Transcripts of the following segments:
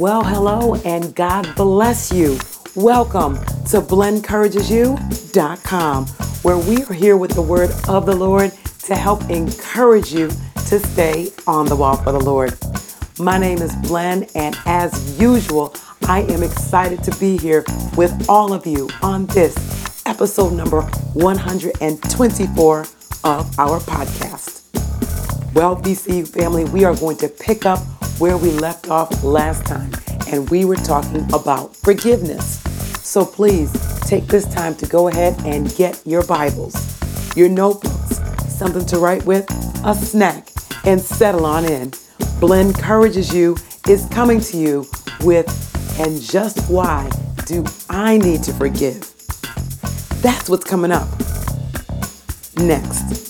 Well, hello and God bless you. Welcome to BlenCouragesYou.com, where we are here with the word of the Lord to help encourage you to stay on the wall for the Lord. My name is Blen, and as usual, I am excited to be here with all of you on this episode number 124 of our podcast. Well, BCU family, we are going to pick up where we left off last time, and we were talking about forgiveness. So please take this time to go ahead and get your Bibles, your notebooks, something to write with, a snack, and settle on in. Blen encourages you is coming to you with, and just why do I need to forgive? That's what's coming up next.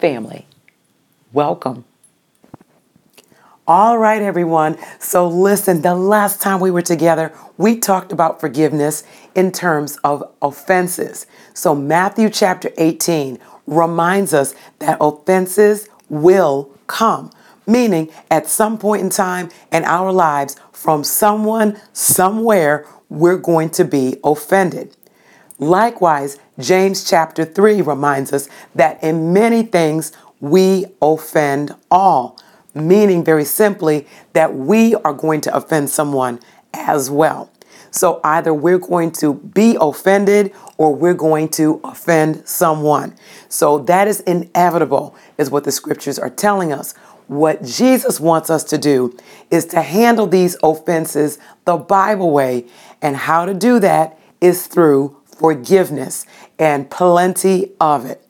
family. Welcome. All right, everyone. So, listen, the last time we were together, we talked about forgiveness in terms of offenses. So, Matthew chapter 18 reminds us that offenses will come, meaning at some point in time in our lives, from someone, somewhere, we're going to be offended. Likewise, James chapter 3 reminds us that in many things we offend all, meaning very simply that we are going to offend someone as well. So either we're going to be offended or we're going to offend someone. So that is inevitable, is what the scriptures are telling us. What Jesus wants us to do is to handle these offenses the Bible way. And how to do that is through forgiveness and plenty of it.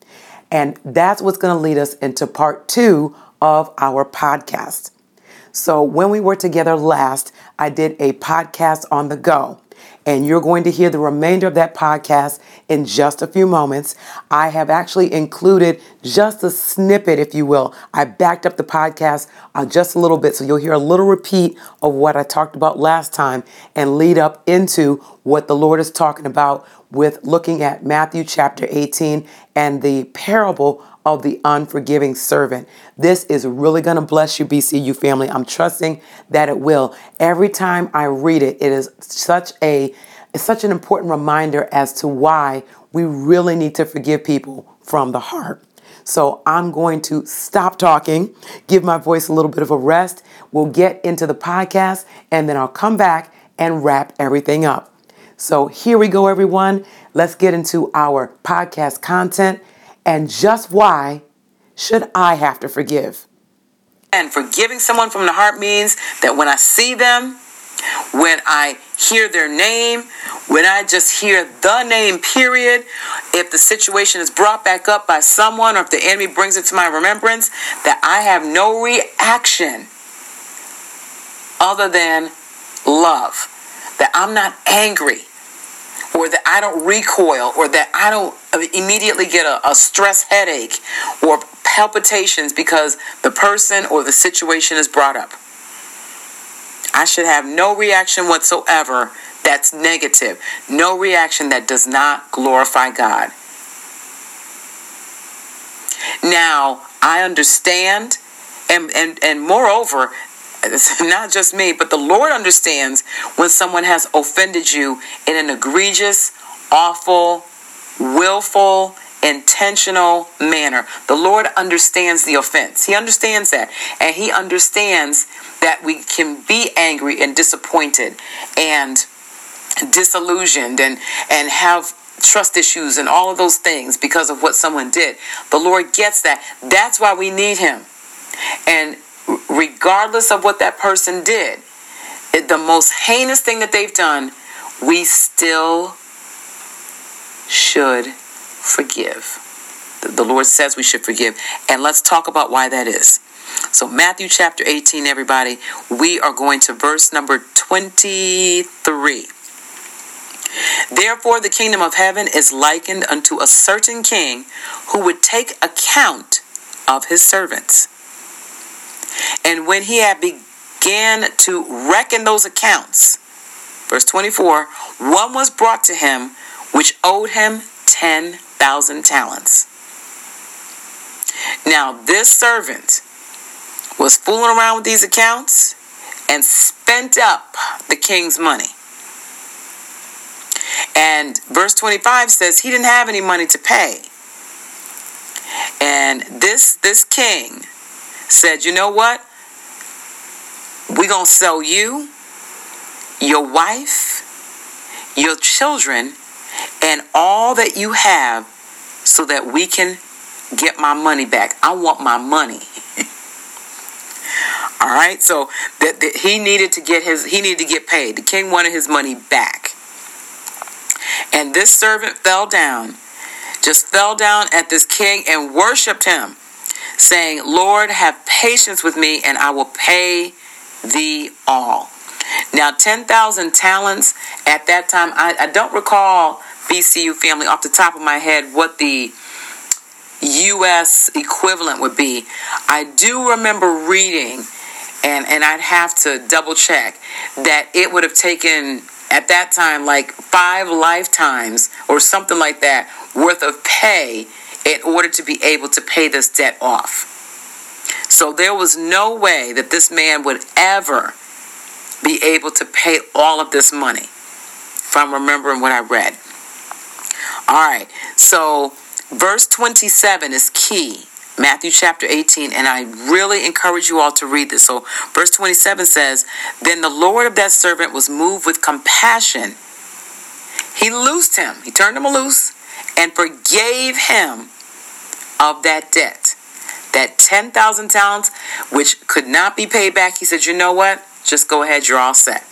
And that's what's going to lead us into part two of our podcast. So, when we were together last, I did a podcast on the go. And you're going to hear the remainder of that podcast in just a few moments. I have actually included just a snippet, if you will. I backed up the podcast uh, just a little bit, so you'll hear a little repeat of what I talked about last time and lead up into what the Lord is talking about with looking at Matthew chapter 18 and the parable of the unforgiving servant. This is really going to bless you, BCU family. I'm trusting that it will. Every time I read it, it is such a it's such an important reminder as to why we really need to forgive people from the heart. So I'm going to stop talking, give my voice a little bit of a rest. We'll get into the podcast and then I'll come back and wrap everything up. So here we go, everyone. Let's get into our podcast content and just why should I have to forgive? And forgiving someone from the heart means that when I see them, when I hear their name, when I just hear the name, period, if the situation is brought back up by someone or if the enemy brings it to my remembrance, that I have no reaction other than love. That I'm not angry or that I don't recoil, or that I don't immediately get a, a, stress headache or palpitations because the person or the situation is brought up. I should have no reaction whatsoever that's negative, no reaction that does not glorify God. Now, I understand, and, and, and moreover, it's not just me, but the Lord understands when someone has offended you in an egregious, awful, willful, intentional manner. The Lord understands the offense. He understands that. And He understands that we can be angry and disappointed and disillusioned and, and have trust issues and all of those things because of what someone did. The Lord gets that. That's why we need Him. And regardless of what that person did, the most heinous thing that they've done, we still should forgive. The Lord says we should forgive. And let's talk about why that is. So, Matthew chapter 18, everybody, we are going to verse number 23. Therefore, the kingdom of heaven is likened unto a certain king who would take account of his servants. And when he had began to reckon those accounts, verse 24, one was brought to him which owed him 10,000 talents. Now, this servant was fooling around with these accounts and spent up the king's money. And verse 25 says he didn't have any money to pay. And this this king said, "You know what? We're going to sell you, your wife, your children, and all that you have so that we can get my money back. I want my money." all right? So that, that he needed to get his he needed to get paid. The king wanted his money back. And this servant fell down, just fell down at this king and worshiped him, saying, Lord, have patience with me, and I will pay thee all. Now, 10,000 talents at that time, I, I don't recall BCU family off the top of my head what the U.S. equivalent would be. I do remember reading, and, and I'd have to double check, that it would have taken at that time like five lifetimes or something like that worth of pay in order to be able to pay this debt off. So there was no way that this man would ever be able to pay all of this money, if I'm remembering what I read. All right, so verse 27 is key Matthew chapter 18, and I really encourage you all to read this. So, verse 27 says, Then the Lord of that servant was moved with compassion. He loosed him, he turned him loose, and forgave him of that debt. That 10,000 talents, which could not be paid back, he said, You know what? Just go ahead, you're all set.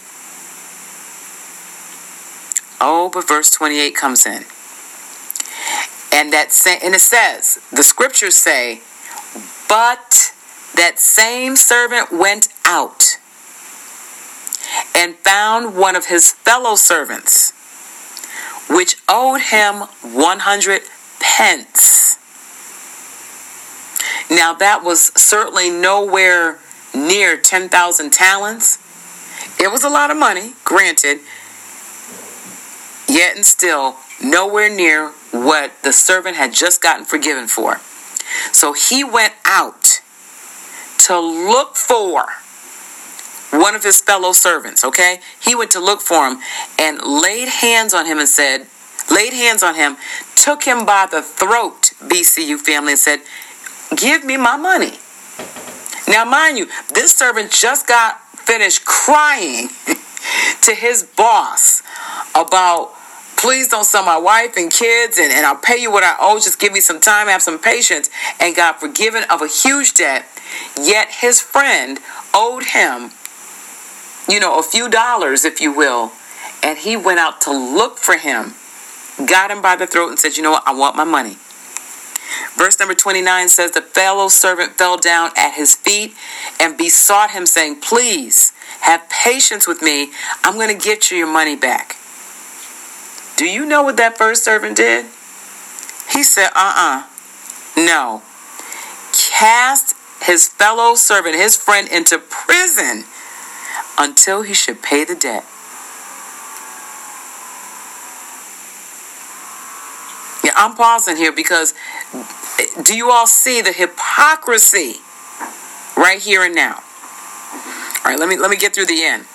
Oh, but verse 28 comes in. And that sa- and it says, the scriptures say, but that same servant went out and found one of his fellow servants, which owed him 100 pence. Now, that was certainly nowhere near 10,000 talents. It was a lot of money, granted, yet and still nowhere near what the servant had just gotten forgiven for. So he went out to look for one of his fellow servants, okay? He went to look for him and laid hands on him and said, laid hands on him, took him by the throat, BCU family, and said, Give me my money. Now, mind you, this servant just got finished crying to his boss about Please don't sell my wife and kids, and, and I'll pay you what I owe. Just give me some time, have some patience, and got forgiven of a huge debt. Yet his friend owed him, you know, a few dollars, if you will, and he went out to look for him, got him by the throat, and said, You know what? I want my money. Verse number 29 says, The fellow servant fell down at his feet and besought him, saying, Please have patience with me. I'm going to get you your money back. Do you know what that first servant did? He said, uh uh no. Cast his fellow servant, his friend, into prison until he should pay the debt. Yeah, I'm pausing here because eh, do you all see the hypocrisy right here and now? All right, let me let me get through the end.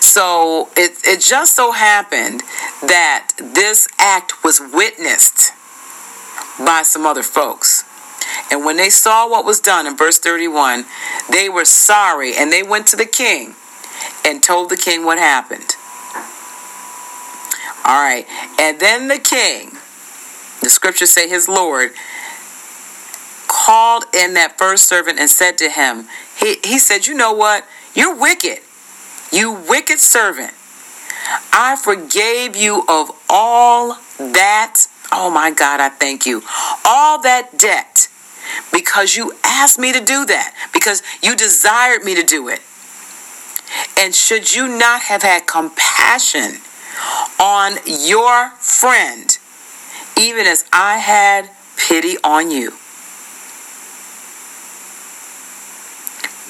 So it, it just so happened that this act was witnessed by some other folks. And when they saw what was done in verse 31, they were sorry and they went to the king and told the king what happened. All right. And then the king, the scriptures say his Lord, called in that first servant and said to him, he, he said, You know what? You're wicked. You wicked servant. I forgave you of all that. Oh my God, I thank you. All that debt because you asked me to do that, because you desired me to do it. And should you not have had compassion on your friend, even as I had pity on you?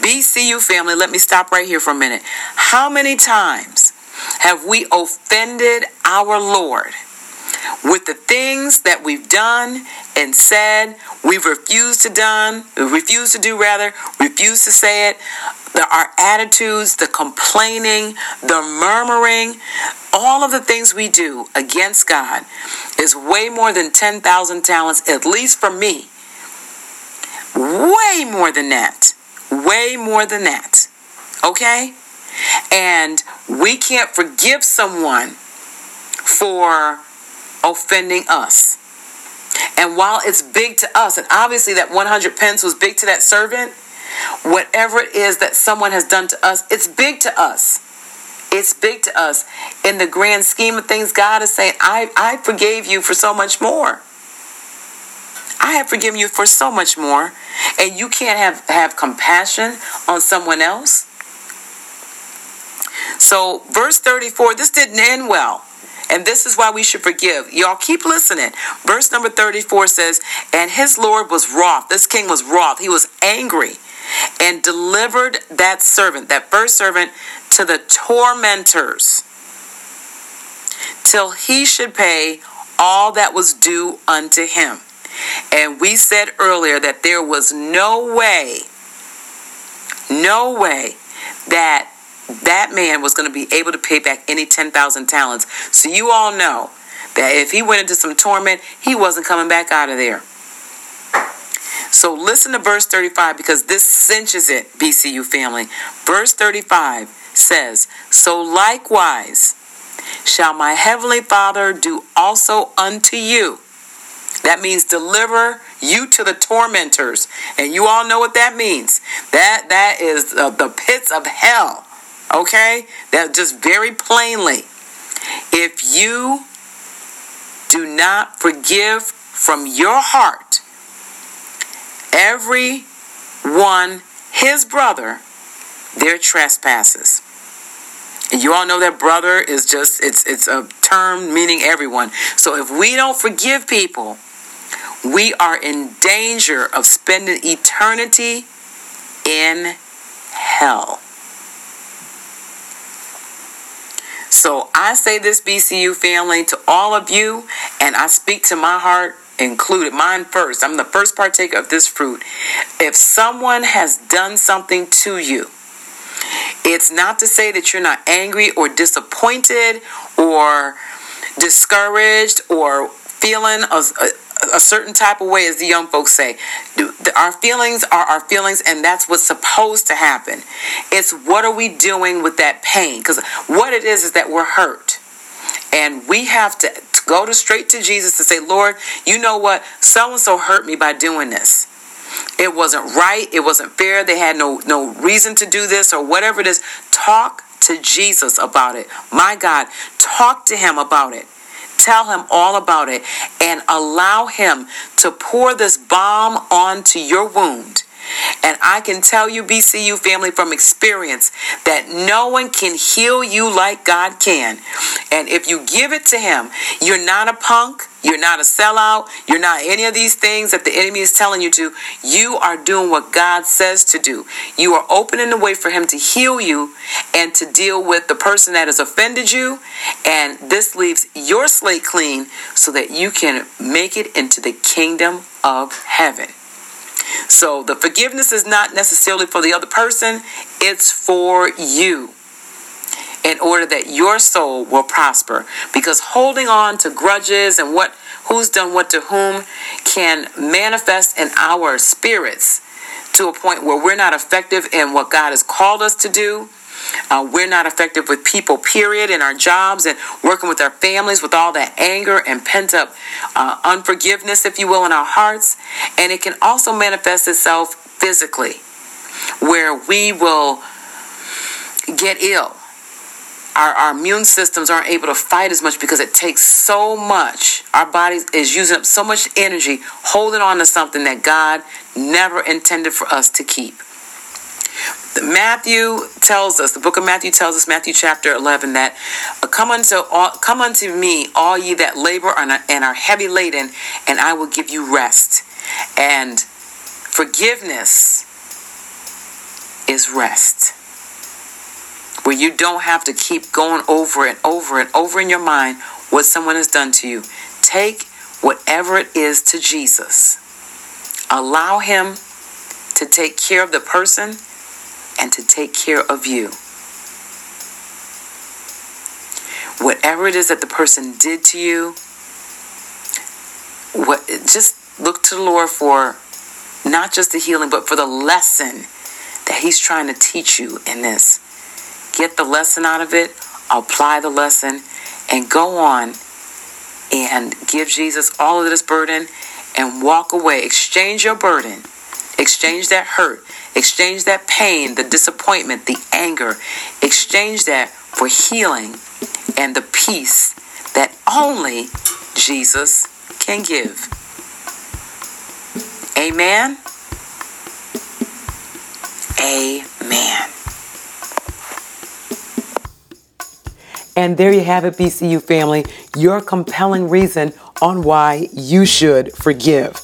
BCU family, let me stop right here for a minute. How many times have we offended our Lord with the things that we've done and said we've refused to done, refused to do rather, refused to say it, the, our attitudes, the complaining, the murmuring, all of the things we do against God is way more than 10,000 talents, at least for me. Way more than that. Way more than that. Okay? And we can't forgive someone for offending us. And while it's big to us, and obviously that 100 pence was big to that servant, whatever it is that someone has done to us, it's big to us. It's big to us. In the grand scheme of things, God is saying, I, I forgave you for so much more. I have forgiven you for so much more. And you can't have, have compassion on someone else. So, verse 34, this didn't end well. And this is why we should forgive. Y'all keep listening. Verse number 34 says, And his Lord was wroth. This king was wroth. He was angry and delivered that servant, that first servant, to the tormentors till he should pay all that was due unto him. And we said earlier that there was no way, no way that that man was going to be able to pay back any 10,000 talents. So you all know that if he went into some torment, he wasn't coming back out of there. So listen to verse 35 because this cinches it, BCU family. Verse 35 says, So likewise shall my heavenly Father do also unto you that means deliver you to the tormentors. And you all know what that means. That that is uh, the pits of hell. Okay? That just very plainly. If you do not forgive from your heart every one his brother their trespasses. And you all know that brother is just it's it's a term meaning everyone. So if we don't forgive people, we are in danger of spending eternity in hell. So I say this, BCU family, to all of you, and I speak to my heart included, mine first. I'm the first partaker of this fruit. If someone has done something to you, it's not to say that you're not angry or disappointed or discouraged or feeling a, certain type of way, as the young folks say. Our feelings are our feelings, and that's what's supposed to happen. It's what are we doing with that pain? Because what it is is that we're hurt. And we have to go to straight to Jesus to say, Lord, you know what? So and so hurt me by doing this. It wasn't right. It wasn't fair. They had no no reason to do this or whatever it is. Talk to Jesus about it. My God, talk to him about it. Tell him all about it and allow him to pour this balm onto your wound. And I can tell you, BCU family, from experience, that no one can heal you like God can. And if you give it to Him, you're not a punk, you're not a sellout, you're not any of these things that the enemy is telling you to. You are doing what God says to do. You are opening the way for Him to heal you and to deal with the person that has offended you. And this leaves your slate clean so that you can make it into the kingdom of heaven. So the forgiveness is not necessarily for the other person, it's for you in order that your soul will prosper. Because holding on to grudges and what who's done what to whom can manifest in our spirits to a point where we're not effective in what God has called us to do. Uh, we're not effective with people, period, in our jobs and working with our families with all that anger and pent up uh, unforgiveness, if you will, in our hearts. And it can also manifest itself physically, where we will get ill our, our immune systems aren't able to fight as much because it takes so much. Our body is using up so much energy holding on to something that God never intended for us to keep. Matthew tells us, the book of Matthew tells us, Matthew chapter 11, that uh, come unto all, come unto me, all ye that labor and are heavy laden, and I will give you rest. And forgiveness is rest where you don't have to keep going over and over and over in your mind what someone has done to you. Take whatever it is to Jesus. Allow Him to take care of the person and to take care of you. Whatever it is that the person did to you, what just look to the Lord for not just the healing, but for the lesson that He's trying to teach you in this get the lesson out of it, apply the lesson, and go on and give Jesus all of this burden and walk away. Exchange your burden, exchange that hurt, exchange that pain, the disappointment, the anger, exchange that for healing and the peace that only Jesus can give. Amen. Amen. And there you have it, BCU family, your compelling reason on why you should forgive.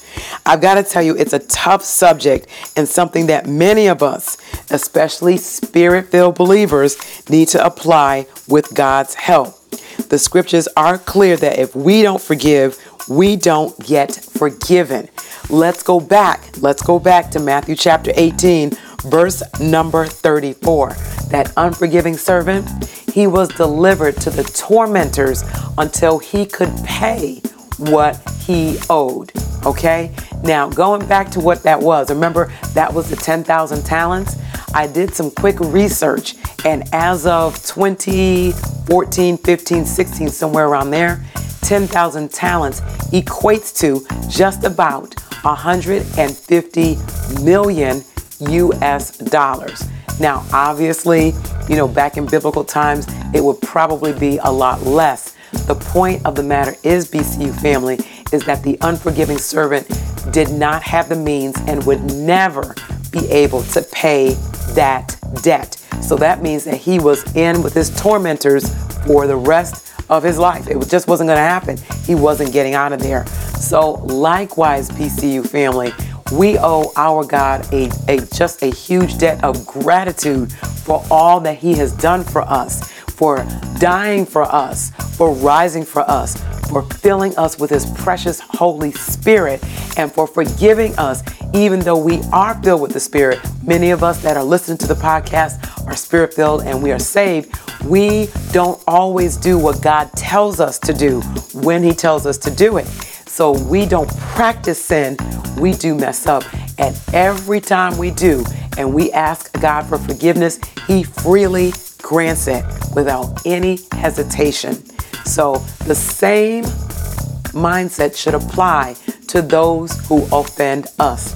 I've got to tell you, it's a tough subject and something that many of us, especially spirit filled believers, need to apply with God's help. The scriptures are clear that if we don't forgive, we don't get forgiven. Let's go back. Let's go back to Matthew chapter 18, verse number 34. That unforgiving servant, he was delivered to the tormentors until he could pay what he owed. Okay? Now, going back to what that was, remember that was the 10,000 talents? I did some quick research, and as of 2014, 15, 16, somewhere around there, 10,000 talents equates to just about 150 million US dollars. Now, obviously, you know, back in biblical times, it would probably be a lot less. The point of the matter is, BCU family, is that the unforgiving servant did not have the means and would never be able to pay that debt. So that means that he was in with his tormentors for the rest of his life. It just wasn't going to happen. He wasn't getting out of there. So, likewise, BCU family, we owe our God a, a just a huge debt of gratitude for all that He has done for us, for dying for us, for rising for us, for filling us with His precious Holy Spirit, and for forgiving us, even though we are filled with the Spirit. Many of us that are listening to the podcast are spirit filled and we are saved. We don't always do what God tells us to do when He tells us to do it. So we don't practice sin, we do mess up. And every time we do, and we ask God for forgiveness, He freely grants it without any hesitation. So the same mindset should apply to those who offend us.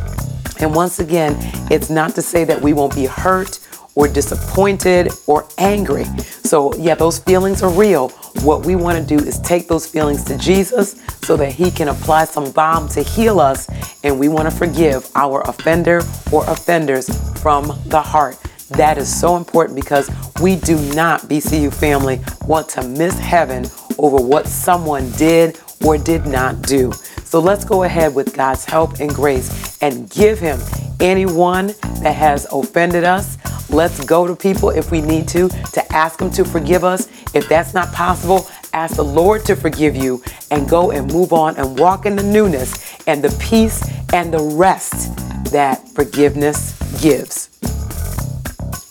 And once again, it's not to say that we won't be hurt or disappointed or angry. So, yeah, those feelings are real. What we want to do is take those feelings to Jesus so that He can apply some balm to heal us. And we want to forgive our offender or offenders from the heart. That is so important because we do not, BCU family, want to miss heaven over what someone did or did not do. So let's go ahead with God's help and grace and give Him anyone that has offended us Let's go to people if we need to, to ask them to forgive us. If that's not possible, ask the Lord to forgive you and go and move on and walk in the newness and the peace and the rest that forgiveness gives.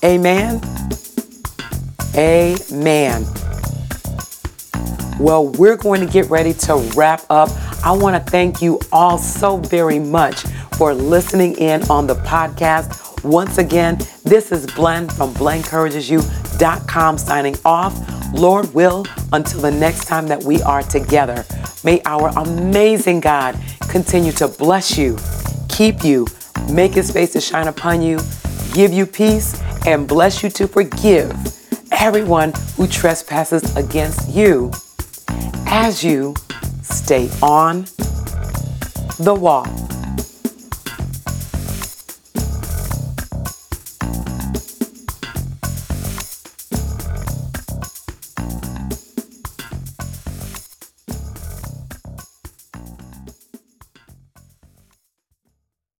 Amen. Amen. Well, we're going to get ready to wrap up I want to thank you all so very much for listening in on the podcast. Once again, this is Blen from BlenencouragesYou.com signing off. Lord will, until the next time that we are together, may our amazing God continue to bless you, keep you, make his face to shine upon you, give you peace, and bless you to forgive everyone who trespasses against you as you stay on the wall.